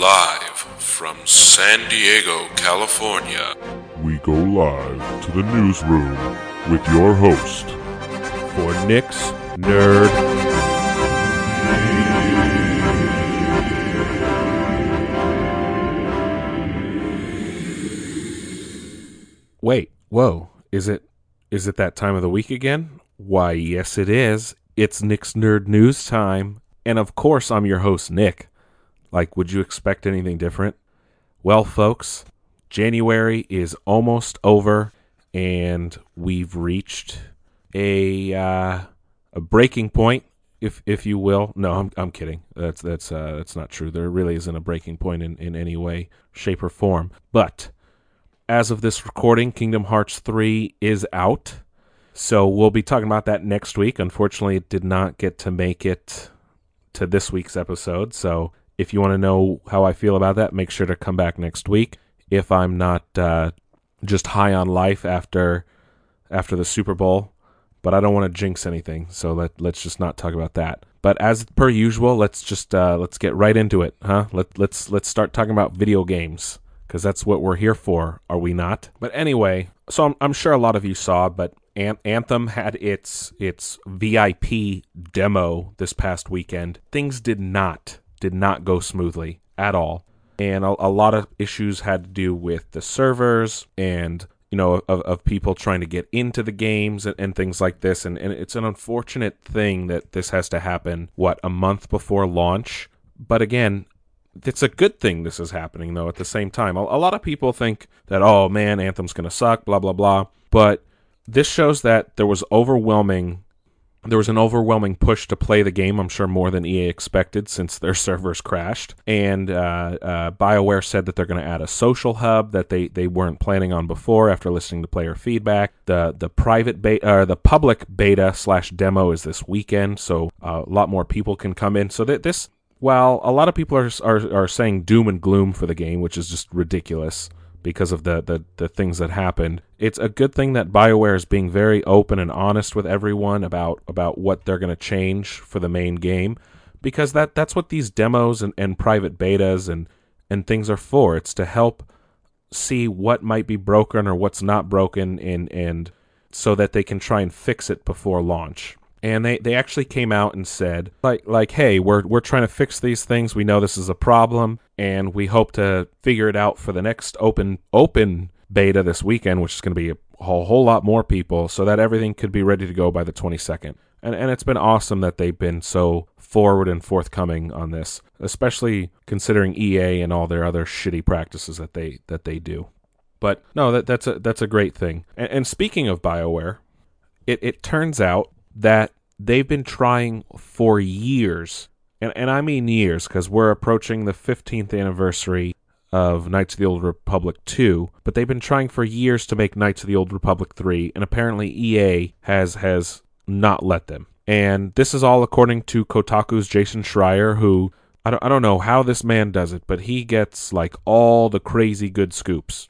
Live from San Diego, California. We go live to the newsroom with your host for Nick's Nerd. Wait, whoa, is it is it that time of the week again? Why, yes it is. It's Nick's Nerd News time. And of course, I'm your host, Nick. Like, would you expect anything different? Well, folks, January is almost over, and we've reached a uh, a breaking point, if if you will. No, I'm I'm kidding. That's that's uh, that's not true. There really isn't a breaking point in, in any way, shape, or form. But as of this recording, Kingdom Hearts 3 is out. So we'll be talking about that next week. Unfortunately, it did not get to make it to this week's episode. So if you want to know how I feel about that, make sure to come back next week. If I'm not uh, just high on life after after the Super Bowl, but I don't want to jinx anything, so let let's just not talk about that. But as per usual, let's just uh, let's get right into it, huh? Let let's let's start talking about video games because that's what we're here for, are we not? But anyway, so I'm, I'm sure a lot of you saw, but Anthem had its its VIP demo this past weekend. Things did not did not go smoothly at all. And a, a lot of issues had to do with the servers and you know of, of people trying to get into the games and, and things like this. And, and it's an unfortunate thing that this has to happen what a month before launch? But again it's a good thing this is happening though at the same time. A, a lot of people think that oh man anthem's going to suck blah blah blah. But this shows that there was overwhelming there was an overwhelming push to play the game, I'm sure more than EA expected since their servers crashed. And uh, uh, BioWare said that they're going to add a social hub that they, they weren't planning on before after listening to player feedback. The the private beta, or the public beta slash demo is this weekend, so uh, a lot more people can come in. So that this, while a lot of people are, are, are saying doom and gloom for the game, which is just ridiculous because of the, the, the things that happened. It's a good thing that BioWare is being very open and honest with everyone about, about what they're going to change for the main game because that, that's what these demos and, and private betas and, and things are for. It's to help see what might be broken or what's not broken and, and so that they can try and fix it before launch and they, they actually came out and said like like hey we're we're trying to fix these things. We know this is a problem and we hope to figure it out for the next open open beta this weekend which is going to be a whole, whole lot more people so that everything could be ready to go by the 22nd and and it's been awesome that they've been so forward and forthcoming on this especially considering EA and all their other shitty practices that they that they do. But no that that's a that's a great thing. And, and speaking of BioWare it, it turns out that they've been trying for years, and, and I mean years, because we're approaching the 15th anniversary of Knights of the Old Republic 2, but they've been trying for years to make Knights of the Old Republic 3, and apparently EA has has not let them. And this is all according to Kotaku's Jason Schreier, who I don't, I don't know how this man does it, but he gets like all the crazy good scoops.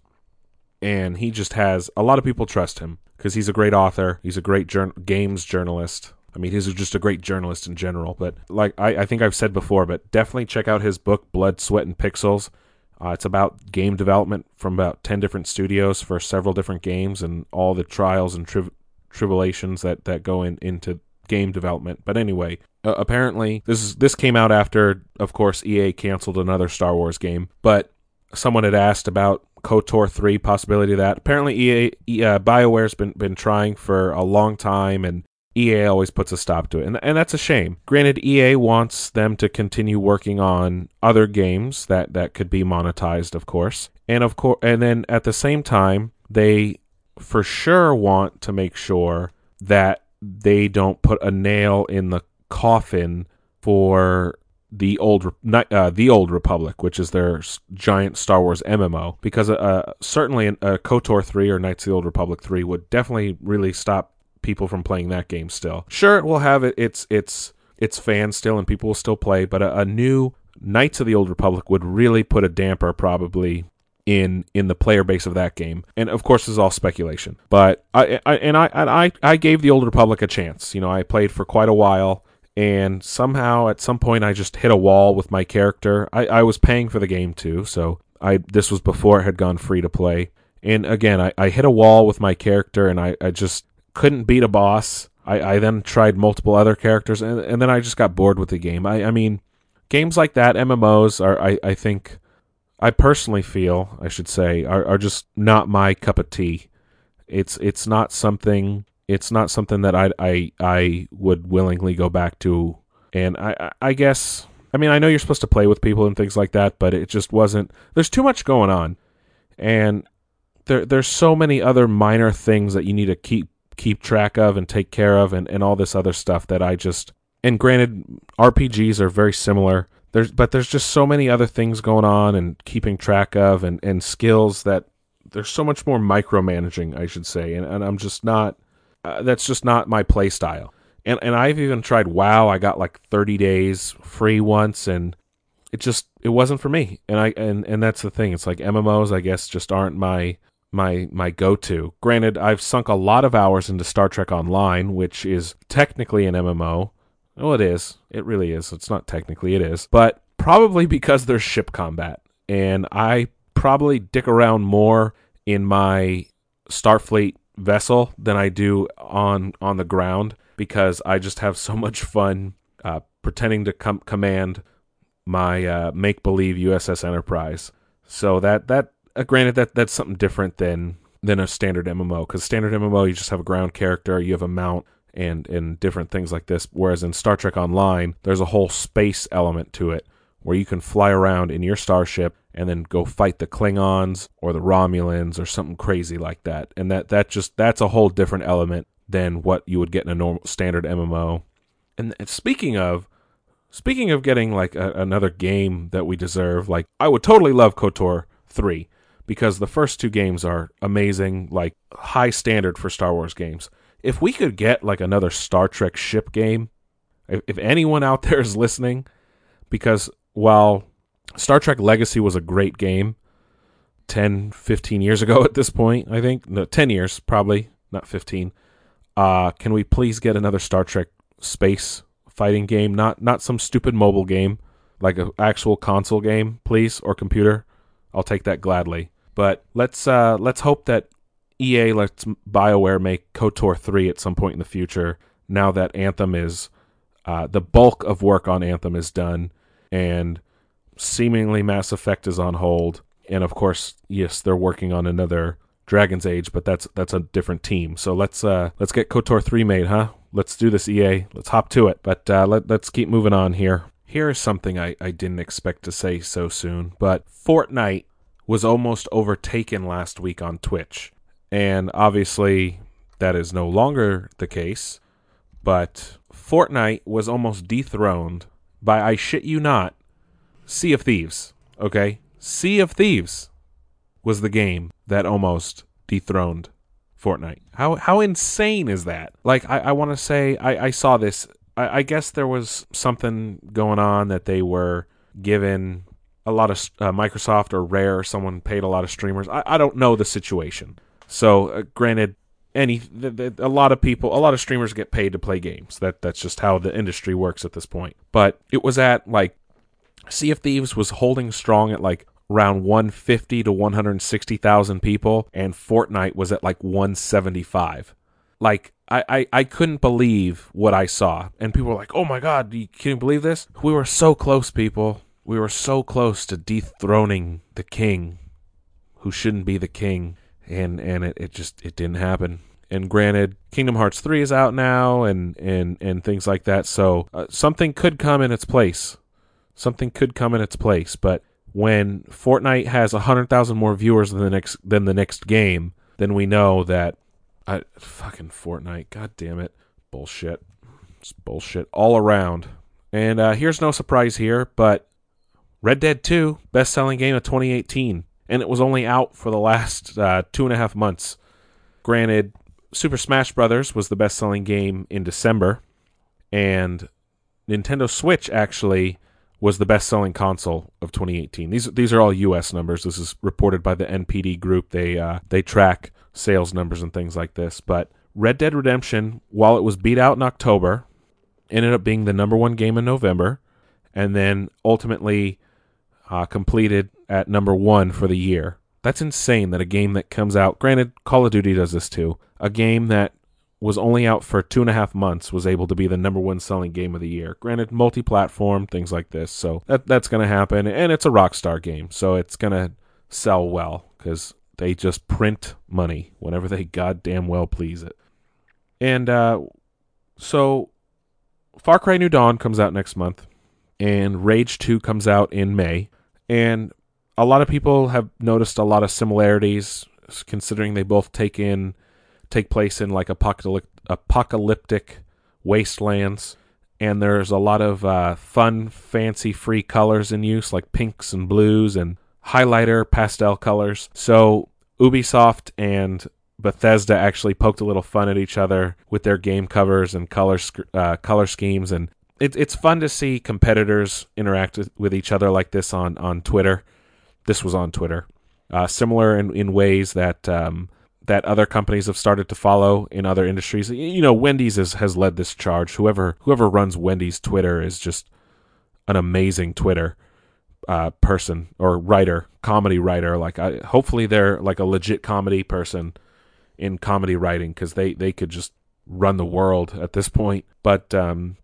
And he just has a lot of people trust him because he's a great author. He's a great games journalist. I mean, he's just a great journalist in general. But like I, I think I've said before, but definitely check out his book, Blood, Sweat, and Pixels. Uh, it's about game development from about 10 different studios for several different games and all the trials and tri- tribulations that, that go in, into game development. But anyway, uh, apparently this is this came out after, of course, EA canceled another Star Wars game. But someone had asked about KOTOR 3 possibility of that. Apparently, EA, uh, BioWare's been been trying for a long time, and EA always puts a stop to it, and and that's a shame. Granted, EA wants them to continue working on other games that that could be monetized, of course, and of course, and then at the same time, they for sure want to make sure that they don't put a nail in the coffin for the old uh, the old Republic, which is their giant Star Wars MMO, because uh, certainly a KOTOR three or Knights of the Old Republic three would definitely really stop people from playing that game. Still, sure, it will have it, its its its fans still, and people will still play, but a, a new Knights of the Old Republic would really put a damper probably in in the player base of that game. And of course, this is all speculation. But I, I and I I I gave the Old Republic a chance. You know, I played for quite a while and somehow at some point I just hit a wall with my character. I, I was paying for the game too, so I this was before it had gone free to play. And again, I, I hit a wall with my character and I, I just couldn't beat a boss. I, I then tried multiple other characters and, and then I just got bored with the game. I, I mean, games like that, MMOs, are I, I think I personally feel, I should say, are, are just not my cup of tea. It's it's not something it's not something that I I I would willingly go back to. And I I guess I mean I know you're supposed to play with people and things like that, but it just wasn't. There's too much going on, and there there's so many other minor things that you need to keep keep track of and take care of, and and all this other stuff that I just. And granted, RPGs are very similar. There's but there's just so many other things going on and keeping track of and and skills that there's so much more micromanaging, I should say, and, and I'm just not. Uh, that's just not my play style. And and I've even tried WoW. I got like 30 days free once, and it just it wasn't for me. And I and and that's the thing. It's like MMOs, I guess, just aren't my my my go-to. Granted, I've sunk a lot of hours into Star Trek Online, which is technically an MMO. Well, it is. It really is. It's not technically, it is. But probably because there's ship combat, and I probably dick around more in my Starfleet vessel than I do on on the ground because I just have so much fun uh, pretending to com- command my uh, make believe USS Enterprise. So that that uh, granted that that's something different than than a standard MMO because standard MMO you just have a ground character, you have a mount and and different things like this. Whereas in Star Trek Online, there's a whole space element to it where you can fly around in your starship and then go fight the Klingons or the Romulans or something crazy like that. And that that just that's a whole different element than what you would get in a normal standard MMO. And, speaking of speaking of getting like a, another game that we deserve, like I would totally love KOTOR 3 because the first two games are amazing, like high standard for Star Wars games. If we could get like another Star Trek ship game, if, if anyone out there is listening, because while Star Trek Legacy was a great game 10, 15 years ago at this point, I think. No, 10 years, probably, not 15. Uh, can we please get another Star Trek space fighting game? Not not some stupid mobile game, like an actual console game, please, or computer. I'll take that gladly. But let's uh, let's hope that EA lets BioWare make KOTOR 3 at some point in the future. Now that Anthem is uh, the bulk of work on Anthem is done, and seemingly Mass Effect is on hold, and of course, yes, they're working on another Dragon's Age, but that's that's a different team. So let's uh let's get KOTOR 3 made, huh? Let's do this, EA. Let's hop to it. But uh, let let's keep moving on here. Here is something I, I didn't expect to say so soon, but Fortnite was almost overtaken last week on Twitch. And obviously that is no longer the case, but Fortnite was almost dethroned by I shit you not, Sea of Thieves. Okay? Sea of Thieves was the game that almost dethroned Fortnite. How how insane is that? Like I, I want to say I, I saw this. I, I guess there was something going on that they were given a lot of uh, Microsoft or Rare. Someone paid a lot of streamers. I, I don't know the situation. So uh, granted, any a lot of people, a lot of streamers get paid to play games. That that's just how the industry works at this point. But it was at like Sea of Thieves was holding strong at like around 150 to 160,000 people, and Fortnite was at like 175. Like, I, I, I couldn't believe what I saw. And people were like, oh my God, you, can you believe this? We were so close, people. We were so close to dethroning the king who shouldn't be the king. And, and it, it just it didn't happen and granted kingdom hearts 3 is out now and and and things like that so uh, something could come in its place something could come in its place. But when Fortnite has hundred thousand more viewers than the next than the next game, then we know that I fucking Fortnite. God damn it, bullshit. It's bullshit all around. And uh, here's no surprise here, but Red Dead 2, best selling game of 2018, and it was only out for the last uh, two and a half months. Granted, Super Smash Brothers was the best selling game in December, and Nintendo Switch actually was the best-selling console of 2018. These these are all U.S. numbers. This is reported by the NPD Group. They uh, they track sales numbers and things like this. But Red Dead Redemption, while it was beat out in October, ended up being the number one game in November, and then ultimately uh, completed at number one for the year. That's insane that a game that comes out, granted, Call of Duty does this too, a game that was only out for two and a half months was able to be the number one selling game of the year. Granted, multi platform, things like this. So that, that's going to happen. And it's a Rockstar game. So it's going to sell well because they just print money whenever they goddamn well please it. And uh, so Far Cry New Dawn comes out next month. And Rage 2 comes out in May. And a lot of people have noticed a lot of similarities considering they both take in take place in like apocalyptic, apocalyptic wastelands. And there's a lot of uh, fun fancy free colors in use like pinks and blues and highlighter pastel colors. So ubisoft and bethesda actually poked a little fun at each other with their game covers and color uh, color schemes. And it, it's fun to see competitors interact with each other like this on, on twitter this was on twitter uh, similar in, in ways that um, that other companies have started to follow in other industries. You know, Wendy's has, has led this charge. Whoever whoever runs Wendy's Twitter is just an amazing Twitter uh, person or writer, comedy writer. Like, I, hopefully they're like a legit comedy person in comedy writing because they they could just run the world at this point. But um,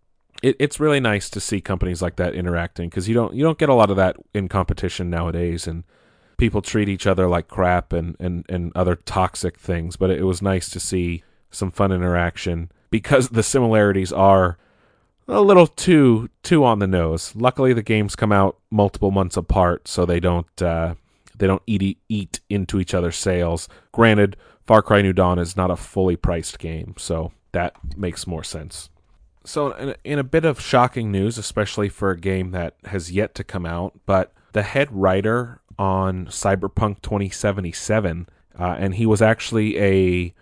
it, it's really nice to see companies like that interacting because you don't you don't get a lot of that in competition nowadays and people treat each other like crap and, and, and other toxic things, but it was nice to see some fun interaction because the similarities are a little too too on the nose. Luckily, the games come out multiple months apart, so they don't uh, they don't eat eat into each other's sales. Granted, Far Cry New Dawn is not a fully priced game, so that makes more sense. So, in a, in a bit of shocking news, especially for a game that has yet to come out, but the head writer on Cyberpunk 2077, uh, and he was actually a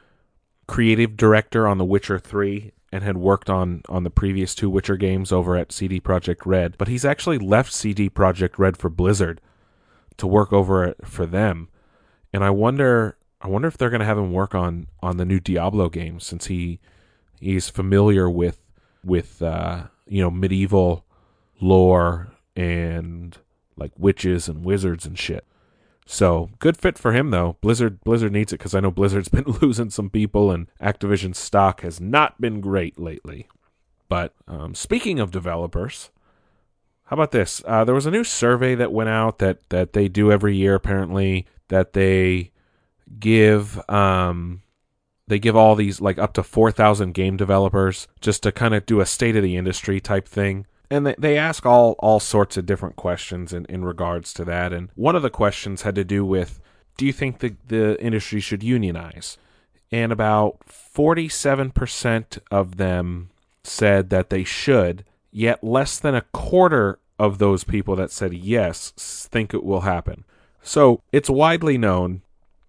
creative director on The Witcher 3 and had worked on on the previous two Witcher games over at CD Projekt Red. But he's actually left CD Projekt Red for Blizzard to work over for them, and I wonder I wonder if they're going to have him work on on the new Diablo game since he he's familiar with with uh, you know medieval lore and like witches and wizards and shit. So good fit for him though. Blizzard Blizzard needs it because I know Blizzard's been losing some people and Activision stock has not been great lately. But um, speaking of developers, how about this? Uh, there was a new survey that went out that that they do every year apparently that they give um, they give all these like up to 4000 game developers just to kind of do a state of the industry type thing. And they, they ask all all sorts of different questions in, in regards to that. And one of the questions had to do with do you think the, the industry should unionize? And about 47% of them said that they should yet less than a quarter of those people that said yes think it will happen. So it's widely known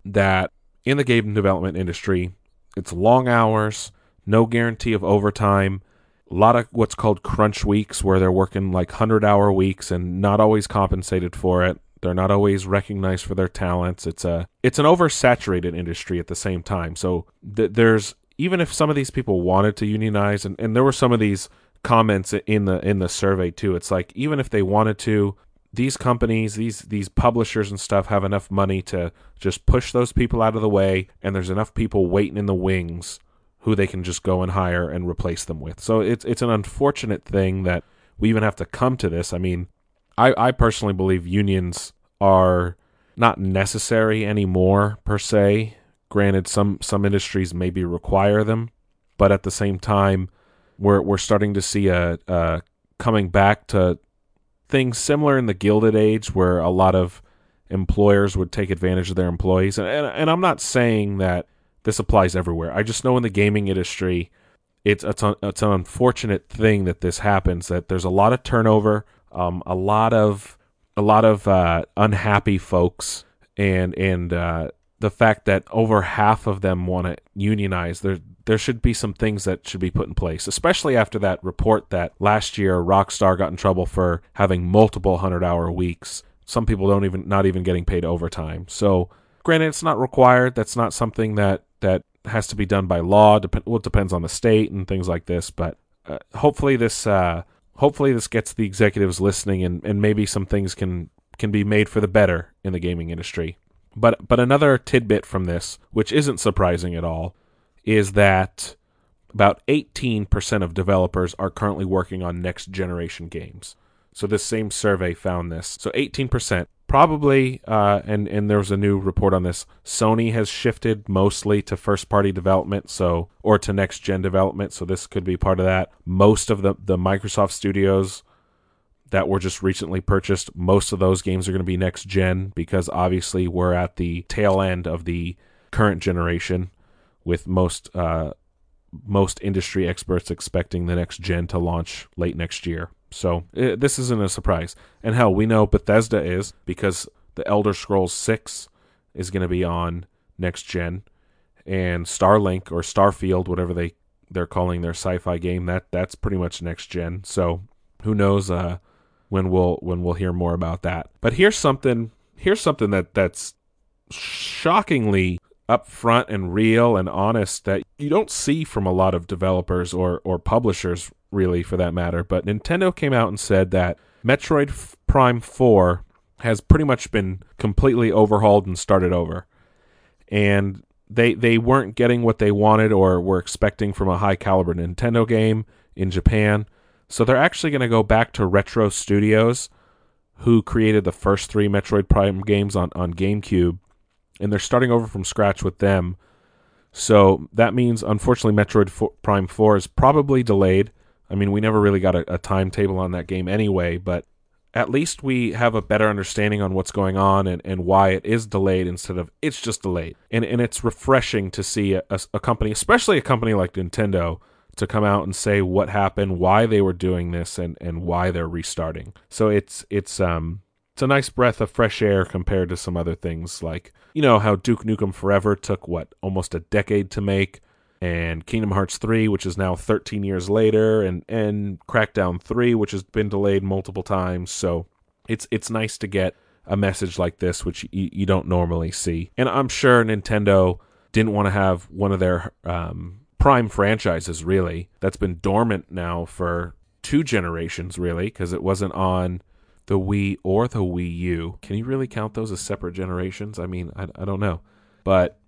that in the game development industry it's long hours no guarantee of overtime. A lot of what's called crunch weeks where they're working like 100 hour weeks and not always compensated for it. They're not always recognized for their talents. It's a it's an oversaturated industry at the same time. So th- there's even if some of these people wanted to unionize and, and there were some of these comments in the in the survey too it's like even if they wanted to these companies these these publishers and stuff have enough money to just push those people out of the way and there's enough people waiting in the wings who they can just go and hire and replace them with. So it's it's an unfortunate thing that we even have to come to this. I mean, I, I personally believe unions are not necessary anymore per se. Granted, some some industries maybe require them, but at the same time, we're we're starting to see a, a coming back to things similar in the Gilded Age, where a lot of employers would take advantage of their employees. And, and, and I'm not saying that this applies everywhere. I just know in the gaming industry, it's it's, an, it's an unfortunate thing that this happens. That there's a lot of turnover, um, a lot of a lot of uh, unhappy folks, and and uh, the fact that over half of them want to unionize. There there should be some things that should be put in place, especially after that report that last year Rockstar got in trouble for having multiple hundred hour weeks. Some people don't even not even getting paid overtime. So granted, it's not required. That's not something that that has to be done by law. Dep- well, it depends on the state and things like this. But uh, hopefully this uh, hopefully this gets the executives listening, and, and maybe some things can can be made for the better in the gaming industry. But but another tidbit from this, which isn't surprising at all, is that about 18% of developers are currently working on next generation games. So this same survey found this. So 18%, probably, uh, and and there was a new report on this. Sony has shifted mostly to first party development, so or to next gen development. So this could be part of that. Most of the the Microsoft studios that were just recently purchased, most of those games are going to be next gen because obviously we're at the tail end of the current generation, with most uh, most industry experts expecting the next gen to launch late next year. So it, this isn't a surprise. And hell, we know Bethesda is because the Elder Scrolls 6 is going to be on next gen and Starlink or Starfield whatever they they're calling their sci-fi game that that's pretty much next gen. So who knows uh, when we'll when we'll hear more about that. But here's something here's something that that's shockingly upfront and real and honest that you don't see from a lot of developers or or publishers really for that matter. But Nintendo came out and said that Metroid Prime 4 has pretty much been completely overhauled and started over. And they they weren't getting what they wanted or were expecting from a high caliber Nintendo game in Japan. So they're actually going to go back to Retro Studios who created the first 3 Metroid Prime games on on GameCube and they're starting over from scratch with them. So that means unfortunately Metroid Prime 4 is probably delayed I mean, we never really got a, a timetable on that game anyway, but at least we have a better understanding on what's going on and, and why it is delayed instead of it's just delayed. And and it's refreshing to see a, a, a, company, especially a company like Nintendo, to come out and say what happened, why they were doing this, and, and why they're restarting. So it's it's um it's a nice breath of fresh air compared to some other things like you know how Duke Nukem Forever took what almost a decade to make and Kingdom Hearts 3, which is now 13 years later, and and Crackdown 3, which has been delayed multiple times. So it's it's nice to get a message like this, which you, you don't normally see. And I'm sure Nintendo didn't want to have one of their um, prime franchises really that's been dormant now for two generations really because it wasn't on the Wii or the Wii U. Can you really count those as separate generations? I mean, I, I don't know, but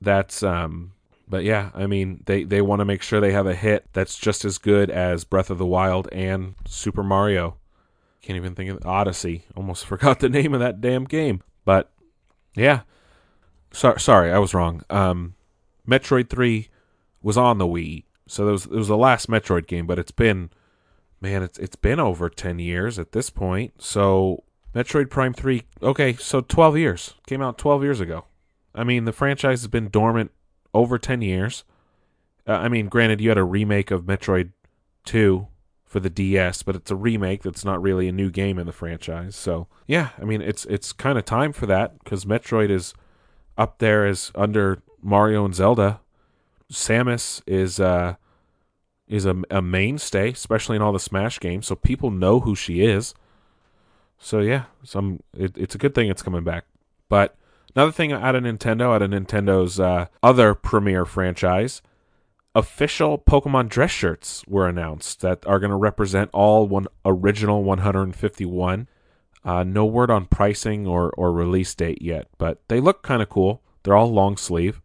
that's um but yeah, I mean, they, they want to make sure they have a hit that's just as good as Breath of the Wild and Super Mario. Can't even think of Odyssey. Almost forgot the name of that damn game. But yeah, so, sorry, I was wrong. Um, Metroid Three was on the Wii, so it was it was the last Metroid game. But it's been, man, it's it's been over ten years at this point. So Metroid Prime Three, okay, so twelve years came out twelve years ago. I mean, the franchise has been dormant over 10 years. Uh, I mean, granted, you had a remake of Metroid 2 for the DS, but it's a remake that's not really a new game in the franchise. So, yeah, I mean, it's it's kind of time for that because Metroid is up there as under Mario and Zelda. Samus is uh is a, a mainstay, especially in all the Smash games, so people know who she is. So yeah, some it, it's a good thing it's coming back. But Another thing out of Nintendo, out of Nintendo's uh, other premier franchise, official Pokemon dress shirts were announced that are going to represent all one original 151. Uh, no word on pricing or, or release date yet, but they look kind of cool. They're all long sleeve.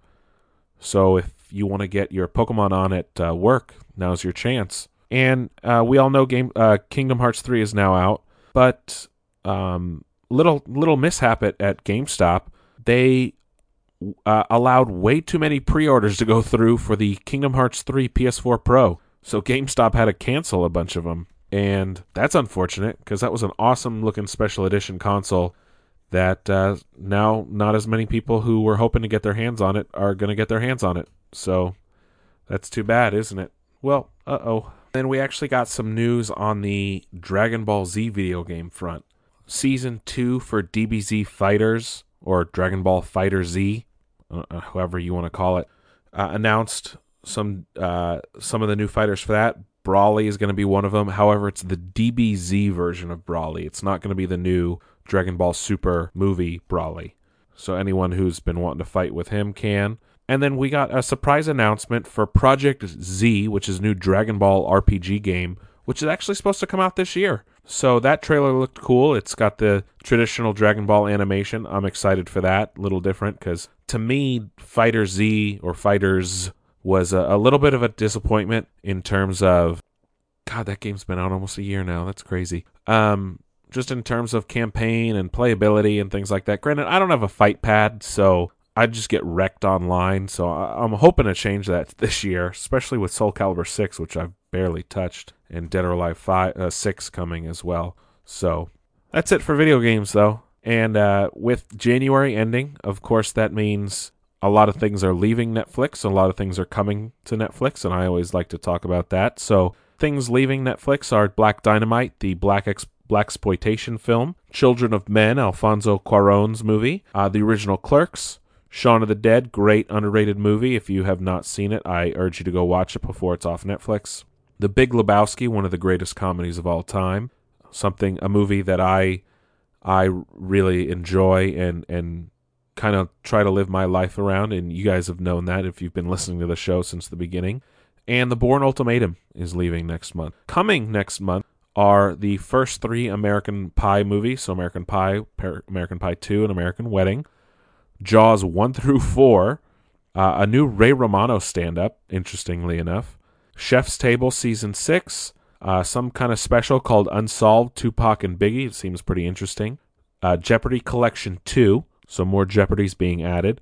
So if you want to get your Pokemon on at uh, work, now's your chance. And uh, we all know game uh, Kingdom Hearts 3 is now out, but um, little little mishap at, at GameStop they uh, allowed way too many pre-orders to go through for the Kingdom Hearts 3 PS4 Pro. So GameStop had to cancel a bunch of them. And that's unfortunate because that was an awesome looking special edition console that uh, now not as many people who were hoping to get their hands on it are going to get their hands on it. So that's too bad, isn't it? Well, uh oh. Then we actually got some news on the Dragon Ball Z video game front. Season 2 for DBZ Fighters or Dragon Ball Fighter Z, uh, uh, however you want to call it, uh, announced some uh, some of the new fighters for that. Broly is going to be one of them. However, it's the DBZ version of Broly. It's not going to be the new Dragon Ball Super movie Broly. So anyone who's been wanting to fight with him can. And then we got a surprise announcement for Project Z, which is new Dragon Ball RPG game, which is actually supposed to come out this year. So that trailer looked cool. It's got the traditional Dragon Ball animation. I'm excited for that. A little different because to me, Fighter Z or Fighters was a, a little bit of a disappointment in terms of God, that game's been out almost a year now. That's crazy. Um, just in terms of campaign and playability and things like that. Granted, I don't have a fight pad, so I just get wrecked online. So I- I'm hoping to change that this year, especially with Soul Calibur 6, which I've barely touched, and Dead or Alive 5, uh, 6 coming as well. So that's it for video games, though. And uh, with January ending, of course, that means a lot of things are leaving Netflix, a lot of things are coming to Netflix, and I always like to talk about that. So things leaving Netflix are Black Dynamite, the black ex- black exploitation film, Children of Men, Alfonso Cuarón's movie, uh, the original Clerks, Shaun of the Dead, great underrated movie. If you have not seen it, I urge you to go watch it before it's off Netflix. The Big Lebowski, one of the greatest comedies of all time, something a movie that I I really enjoy and and kind of try to live my life around and you guys have known that if you've been listening to the show since the beginning. And The Bourne Ultimatum is leaving next month. Coming next month are the first 3 American Pie movies, so American Pie, Per- American Pie 2 and American Wedding. Jaws 1 through 4, uh, a new Ray Romano stand up, interestingly enough. Chef's Table Season 6, uh, some kind of special called Unsolved Tupac and Biggie. It seems pretty interesting. Uh, Jeopardy Collection 2, so more Jeopardies being added.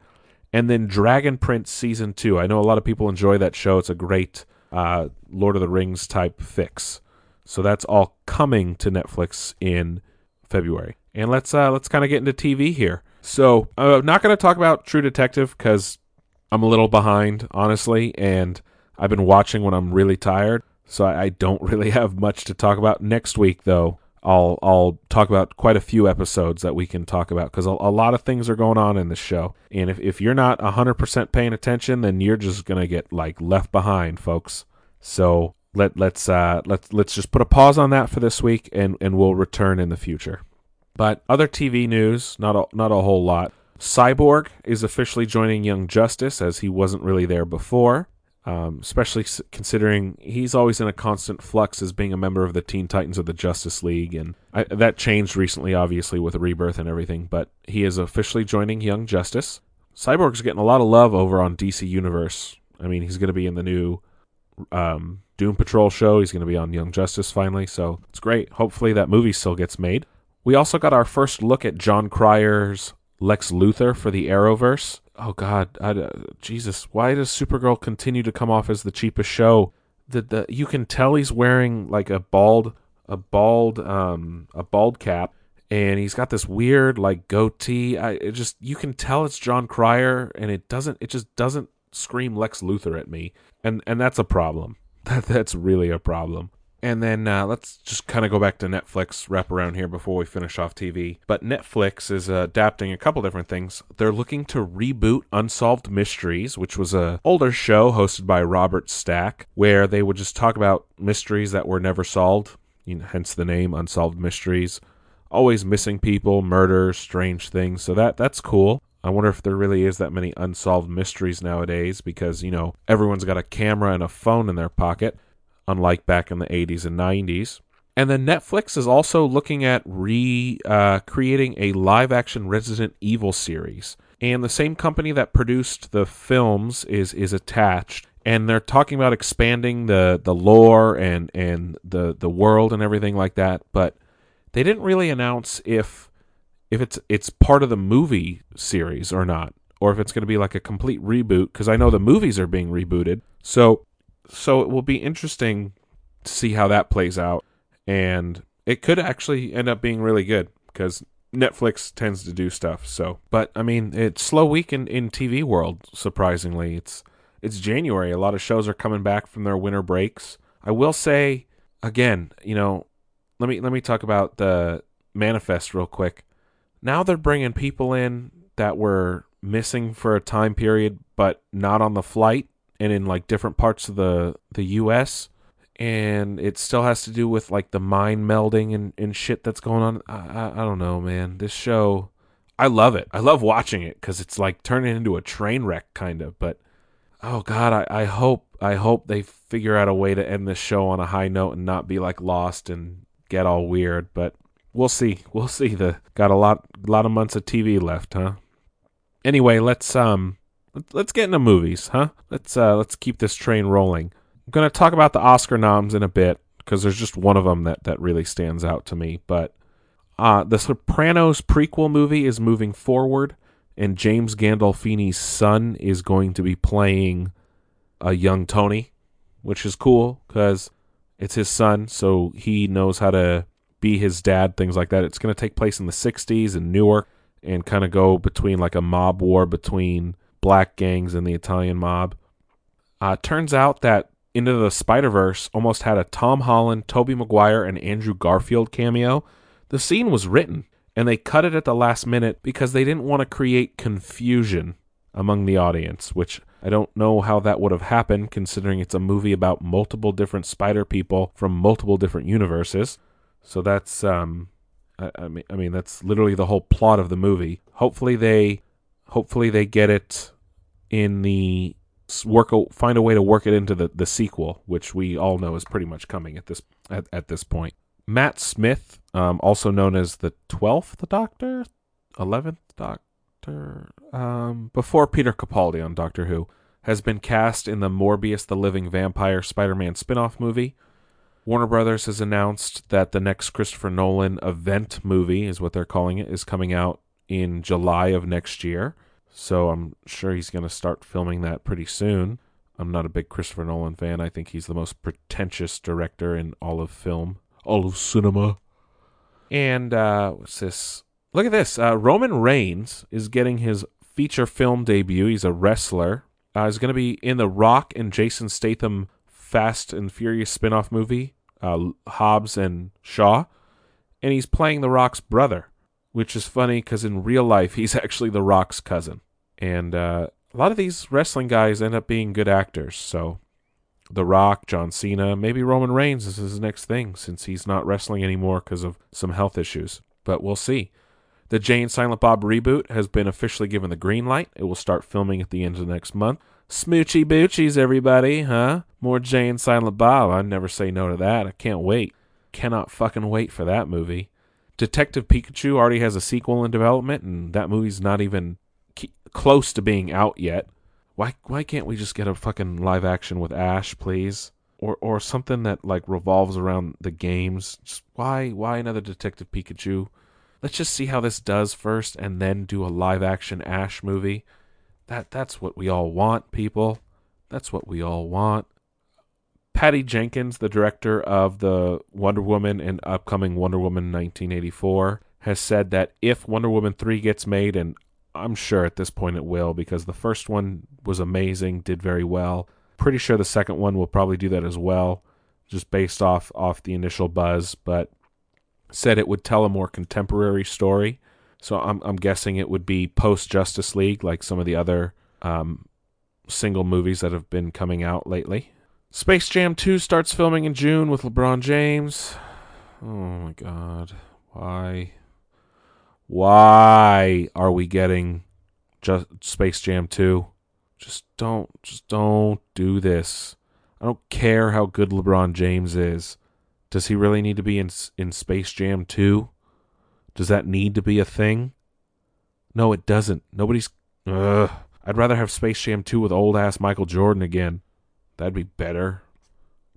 And then Dragon Prince Season 2. I know a lot of people enjoy that show. It's a great uh, Lord of the Rings type fix. So that's all coming to Netflix in February. And let's uh, let's kind of get into TV here. So I'm not going to talk about True Detective because I'm a little behind, honestly, and I've been watching when I'm really tired, so I, I don't really have much to talk about. Next week, though, I'll I'll talk about quite a few episodes that we can talk about because a, a lot of things are going on in this show, and if if you're not 100% paying attention, then you're just gonna get like left behind, folks. So let let's uh let's let's just put a pause on that for this week, and and we'll return in the future. But other TV news, not a, not a whole lot. Cyborg is officially joining Young Justice as he wasn't really there before, um, especially considering he's always in a constant flux as being a member of the Teen Titans of the Justice League, and I, that changed recently, obviously with Rebirth and everything. But he is officially joining Young Justice. Cyborg's getting a lot of love over on DC Universe. I mean, he's going to be in the new um, Doom Patrol show. He's going to be on Young Justice finally, so it's great. Hopefully, that movie still gets made. We also got our first look at Jon Cryer's Lex Luthor for the Arrowverse. Oh God, I, uh, Jesus! Why does Supergirl continue to come off as the cheapest show? The the you can tell he's wearing like a bald a bald um a bald cap, and he's got this weird like goatee. I just you can tell it's Jon Cryer, and it doesn't it just doesn't scream Lex Luthor at me, and and that's a problem. That that's really a problem. And then uh, let's just kind of go back to Netflix, wrap around here before we finish off TV. But Netflix is uh, adapting a couple different things. They're looking to reboot Unsolved Mysteries, which was a older show hosted by Robert Stack, where they would just talk about mysteries that were never solved. You know, hence the name Unsolved Mysteries. Always missing people, murder, strange things. So that that's cool. I wonder if there really is that many unsolved mysteries nowadays because, you know, everyone's got a camera and a phone in their pocket unlike back in the 80s and 90s. And then Netflix is also looking at re uh, creating a live action Resident Evil series. And the same company that produced the films is is attached. And they're talking about expanding the, the lore and, and the, the world and everything like that. But they didn't really announce if if it's it's part of the movie series or not, or if it's going to be like a complete reboot. Because I know the movies are being rebooted. So so it will be interesting to see how that plays out. And it could actually end up being really good because netflix tends to do stuff so. But i mean it's slow week in, in tv world surprisingly. It's it's january. A lot of shows are coming back from their winter breaks. I will say again you know let me let me talk about the manifest real quick now they're bringing people in that were missing for a time period but not on the flight and in like different parts of the the US and it still has to do with like the mind melding and, and shit that's going on. I, I, I don't know, man. This show I love it. I love watching it because it's like turning into a train wreck, kind of. But oh god, I, I hope I hope they figure out a way to end this show on a high note and not be like lost and get all weird. But we'll see. We'll see. The got a lot lot of months of TV left, huh? Anyway, let's um let's get into movies, huh? Let's uh let's keep this train rolling. I'm gonna talk about the Oscar noms in a bit because there's just one of them that that really stands out to me. But uh, the Sopranos prequel movie is moving forward, and James Gandolfini's son is going to be playing a young Tony, which is cool because it's his son, so he knows how to be his dad, things like that. It's going to take place in the 60s in Newark and kind of go between like a mob war between black gangs and the Italian mob. Uh, turns out that Into the Spider Verse almost had a Tom Holland, Tobey Maguire, and Andrew Garfield cameo. The scene was written, and they cut it at the last minute because they didn't want to create confusion among the audience, which I don't know how that would have happened considering it's a movie about multiple different spider people from multiple different universes. So that's um I, I mean I mean that's literally the whole plot of the movie. Hopefully they hopefully they get it in the work find a way to work it into the, the sequel, which we all know is pretty much coming at this at, at this point. Matt Smith, um, also known as the twelfth Doctor, eleventh Doctor, um, before Peter Capaldi on Doctor Who, has been cast in the Morbius the Living Vampire Spider-Man spin-off movie. Warner Brothers has announced that the next Christopher Nolan event movie is what they're calling it is coming out in July of next year. So I'm sure he's going to start filming that pretty soon. I'm not a big Christopher Nolan fan. I think he's the most pretentious director in all of film, all of cinema. And uh, what's this? Look at this. Uh, Roman Reigns is getting his feature film debut. He's a wrestler. Uh, he's going to be in the Rock and Jason Statham Fast and Furious spin-off movie, uh, Hobbs and Shaw, and he's playing the Rock's brother, which is funny because in real life he's actually the Rock's cousin. And uh, a lot of these wrestling guys end up being good actors. So, The Rock, John Cena, maybe Roman Reigns is his next thing since he's not wrestling anymore because of some health issues. But we'll see. The Jay and Silent Bob reboot has been officially given the green light. It will start filming at the end of next month. Smoochy boochies, everybody, huh? More Jay and Silent Bob. I never say no to that. I can't wait. Cannot fucking wait for that movie. Detective Pikachu already has a sequel in development, and that movie's not even close to being out yet. Why why can't we just get a fucking live action with Ash, please? Or or something that like revolves around the games. Just why why another Detective Pikachu? Let's just see how this does first and then do a live action Ash movie. That that's what we all want, people. That's what we all want. Patty Jenkins, the director of the Wonder Woman and upcoming Wonder Woman 1984, has said that if Wonder Woman 3 gets made and I'm sure at this point it will because the first one was amazing, did very well. Pretty sure the second one will probably do that as well, just based off off the initial buzz, but said it would tell a more contemporary story. So I'm I'm guessing it would be post Justice League like some of the other um, single movies that have been coming out lately. Space Jam 2 starts filming in June with LeBron James. Oh my god. Why? Why are we getting just Space Jam 2? Just don't just don't do this. I don't care how good LeBron James is. Does he really need to be in in Space Jam 2? Does that need to be a thing? No, it doesn't. Nobody's ugh. I'd rather have Space Jam 2 with old ass Michael Jordan again. That'd be better.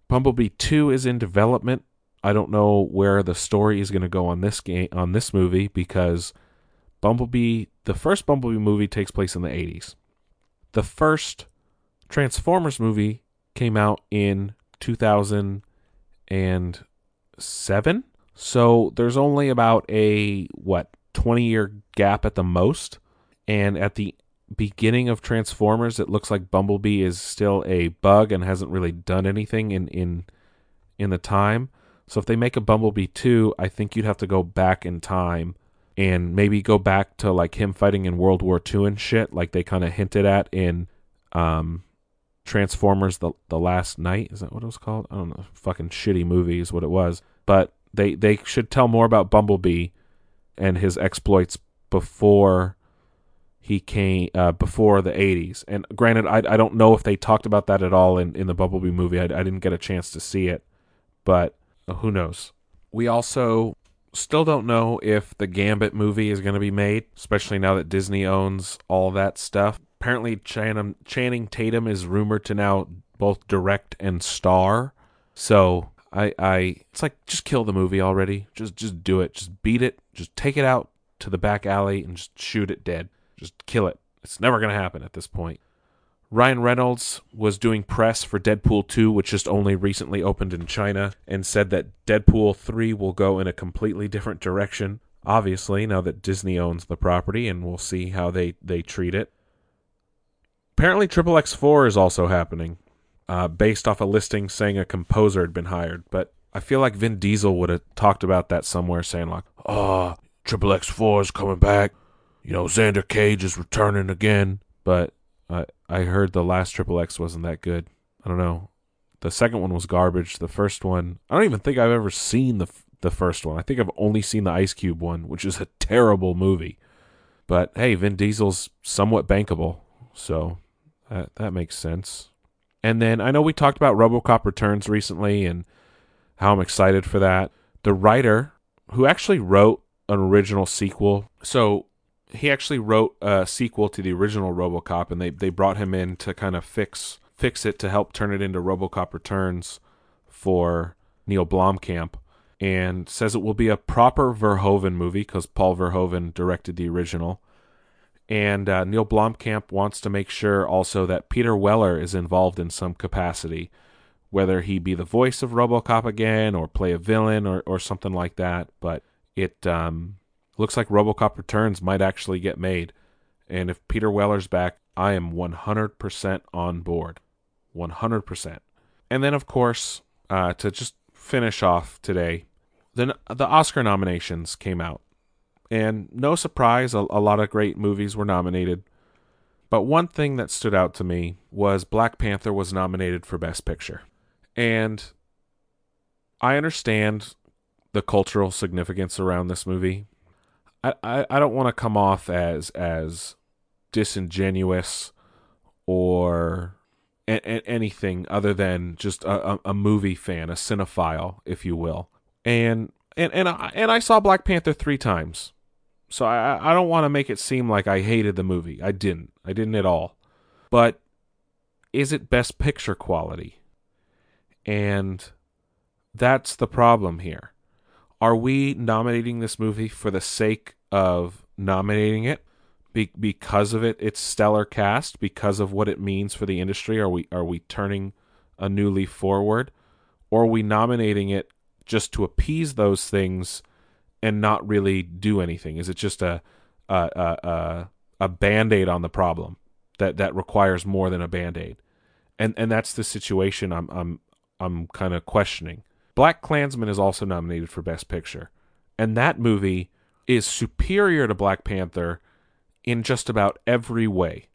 Bumblebee 2 is in development. I don't know where the story is going to go on this game on this movie because Bumblebee, the first Bumblebee movie takes place in the 80s. The first Transformers movie came out in 2007. So there's only about a what 20 year gap at the most and at the beginning of Transformers it looks like Bumblebee is still a bug and hasn't really done anything in in in the time. So if they make a Bumblebee 2, I think you'd have to go back in time and maybe go back to like him fighting in World War II and shit, like they kind of hinted at in um, Transformers: the the Last Knight. Is that what it was called? I don't know. Fucking shitty movie is what it was. But they they should tell more about Bumblebee and his exploits before he came uh, before the 80s. And granted, I, I don't know if they talked about that at all in, in the Bumblebee movie. I, I didn't get a chance to see it, but uh, who knows? We also still don't know if the Gambit movie is going to be made, especially now that Disney owns all that stuff. Apparently, Channing, Channing Tatum is rumored to now both direct and star. So I, I, it's like just kill the movie already. Just, just do it. Just beat it. Just take it out to the back alley and just shoot it dead. Just kill it. It's never to happen at this point. Ryan Reynolds was doing press for Deadpool 2, which just only recently opened in China, and said that Deadpool 3 will go in a completely different direction. Obviously, now that Disney owns the property, and we'll see how they, they treat it. Apparently, Triple X 4 is also happening, uh, based off a listing saying a composer had been hired. But I feel like Vin Diesel would have talked about that somewhere, saying, like, oh, Triple X 4 is coming back you know, Xander Cage is returning again, but I I heard the last Triple X wasn't that good. I don't know. The second one was garbage. The first one, I don't even think I've ever seen the the first one. I think I've only seen the Ice Cube one, which is a terrible movie. But hey, Vin Diesel's somewhat bankable, so that that makes sense. And then I know we talked about RoboCop Returns recently and how I'm excited for that. The writer who actually wrote an original sequel. So he actually wrote a sequel to the original RoboCop, and they they brought him in to kind of fix fix it to help turn it into RoboCop Returns for Neil Blomkamp, and says it will be a proper Verhoeven movie because Paul Verhoeven directed the original. And uh, Neil Blomkamp wants to make sure also that Peter Weller is involved in some capacity, whether he be the voice of RoboCop again or play a villain or, or something like that. But it um, looks like RoboCop Returns might actually get made. And if Peter Weller's back, I am 100% on board. 100%. And then, of course, uh, to just finish off today, then the Oscar nominations came out. And no surprise, a, a lot of great movies were nominated. But one thing that stood out to me was Black Panther was nominated for Best Picture. And I understand the cultural significance around this movie. I, I, I don't want to come off as as disingenuous or a, a, anything other than just a, a, movie fan, a cinephile, if you will. And and and I, and I saw Black Panther three times, so I I don't want to make it seem like I hated the movie. I didn't. I didn't at all. But is it Best Picture quality? And that's the problem here are we nominating this movie for the sake of nominating it be- because of it its stellar cast because of what it means for the industry are we are we turning a new leaf forward or are we nominating it just to appease those things and not really do anything is it just a a a, a, a band-aid on the problem that that requires more than a band-aid and and that's the situation i'm i'm i'm kind of questioning Black Klansman is also nominated for Best Picture. And that movie is superior to Black Panther in just about every way.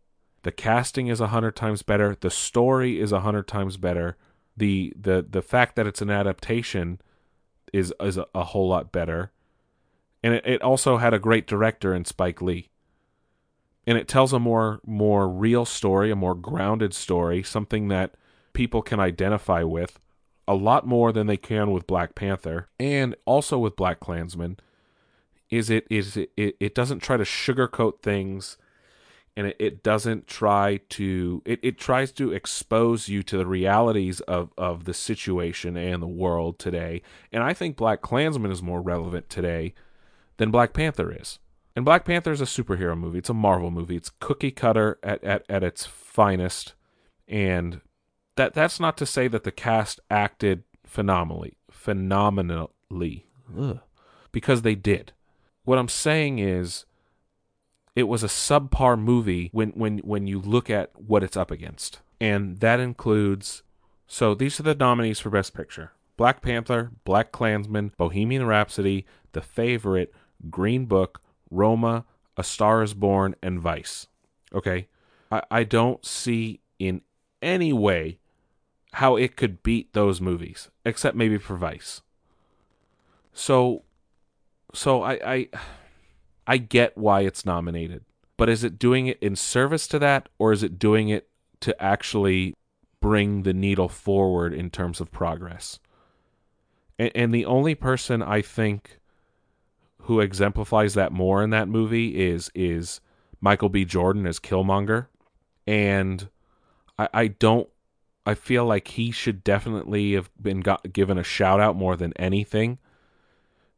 The casting is a hundred times better. The story is a hundred times better. The the the fact that it's an adaptation is is a, a whole lot better. And it, it also had a great director in Spike Lee. And it tells a more more real story, a more grounded story, something that people can identify with a lot more than they can with Black Panther and also with Black Klansman is it is it, it, it doesn't try to sugarcoat things and it, it doesn't try to it, it tries to expose you to the realities of, of the situation and the world today. And I think Black Klansman is more relevant today than Black Panther is. And Black Panther is a superhero movie. It's a Marvel movie. It's cookie cutter at, at, at its finest. And that that's not to say that the cast acted phenomenally, phenomenally, Ugh. because they did. What I'm saying is, it was a subpar movie when when when you look at what it's up against, and that includes. So these are the nominees for Best Picture: Black Panther, Black Klansman, Bohemian Rhapsody, The Favorite, Green Book, Roma, A Star Is Born, and Vice. Okay, I, I don't see in any way how it could beat those movies, except maybe for Vice. So, so I, I, I get why it's nominated. But is it doing it in service to that, or is it doing it to actually bring the needle forward in terms of progress? And, and the only person I think who exemplifies that more in that movie is is Michael B. Jordan as Killmonger, and I, I don't. I feel like he should definitely have been got, given a shout out more than anything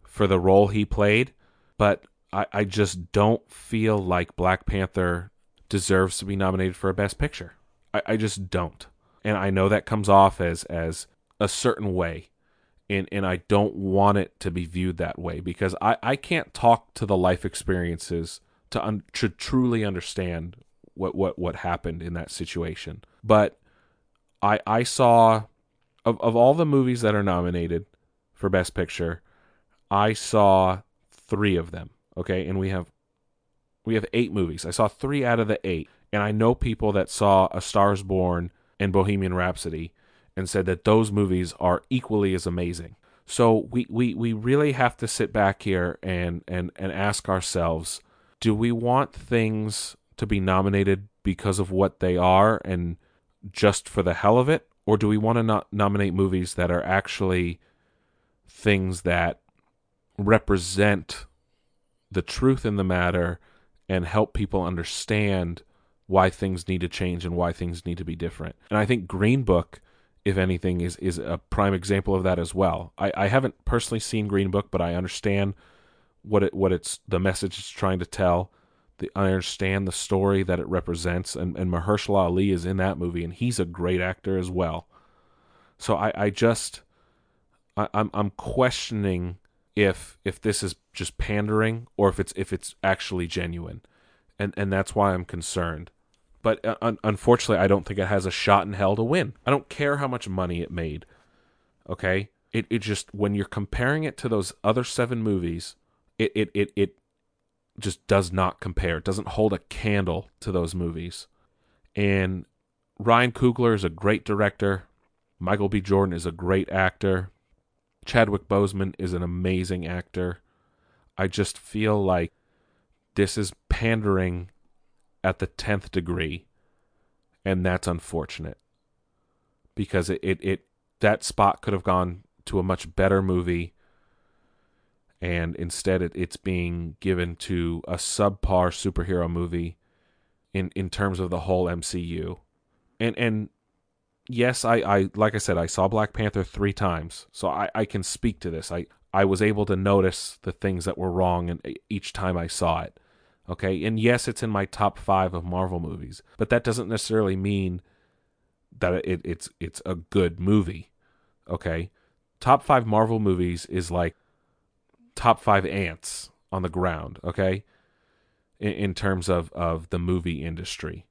for the role he played, but I, I just don't feel like Black Panther deserves to be nominated for a Best Picture. I, I just don't, and I know that comes off as as a certain way, and and I don't want it to be viewed that way because I I can't talk to the life experiences to un- to truly understand what what what happened in that situation. But I I saw of of all the movies that are nominated for Best Picture, I saw three of them. Okay, and we have we have eight movies. I saw three out of the eight, and I know people that saw A Star's Born and Bohemian Rhapsody and said that those movies are equally as amazing. So we, we, we really have to sit back here and, and, and ask ourselves do we want things to be nominated because of what they are and just for the hell of it? Or do we want to no- nominate movies that are actually things that represent the truth in the matter and help people understand why things need to change and why things need to be different? And I think Green Book if anything, is is a prime example of that as well. I, I haven't personally seen Green Book, but I understand what it what it's the message it's trying to tell. The, I understand the story that it represents, and, and Mahershala Ali is in that movie, and he's a great actor as well. So I, I just I, I'm I'm questioning if if this is just pandering or if it's if it's actually genuine, and and that's why I'm concerned but uh, un- unfortunately, I don't think it has a shot in hell to win. I don't care how much money it made. Okay, it it just when you're comparing it to those other seven movies, it it it it just does not compare. It doesn't hold a candle to those movies. And Ryan Coogler is a great director. Michael B. Jordan is a great actor. Chadwick Boseman is an amazing actor. I just feel like this is pandering at the 10th degree and that's unfortunate. Because it, it, it that spot could have gone to a much better movie and instead it, it's being given to a subpar superhero movie in in terms of the whole MCU and and yes I, I like I said I saw Black Panther three times so I, I can speak to this. I I was able to notice the things that were wrong and each time I saw it Okay. And yes, it's in my top five of Marvel movies, but that doesn't necessarily mean that it, it's it's a good movie. Okay. Top five Marvel movies is like top five ants on the ground, okay? In, in terms of, of the movie industry.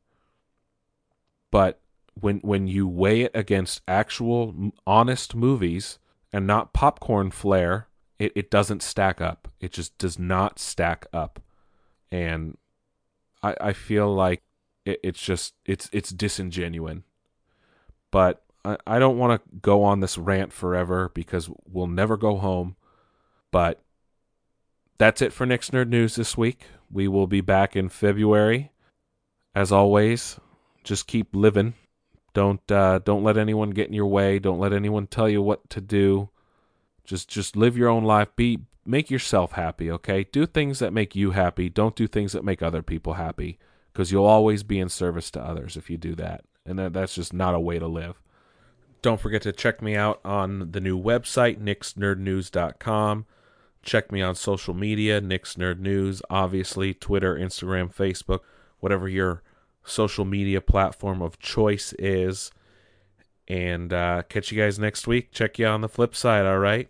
But when when you weigh it against actual honest movies and not popcorn flair, it, it doesn't stack up. It just does not stack up and I I feel like it, it's just it's it's disingenuine. But I, I don't want to go on this rant forever because we'll never go home. But that's it for Nick's Nerd News this week. We will be back in February. As always, just keep living. Don't uh, don't let anyone get in your way. Don't let anyone tell you what to do. Just just live your own life. Be make yourself happy, okay? Do things that make you happy. Don't do things that make other people happy because you'll always be in service to others if you do that. And that, that's just not a way to live. Don't forget to check me out on the new website, nicksnerdnews.com. Check me on social media, Nerd News, obviously, Twitter, Instagram, Facebook, whatever your social media platform of choice is. And uh, catch you guys next week. Check you on the flip side, all right?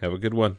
Have a good one.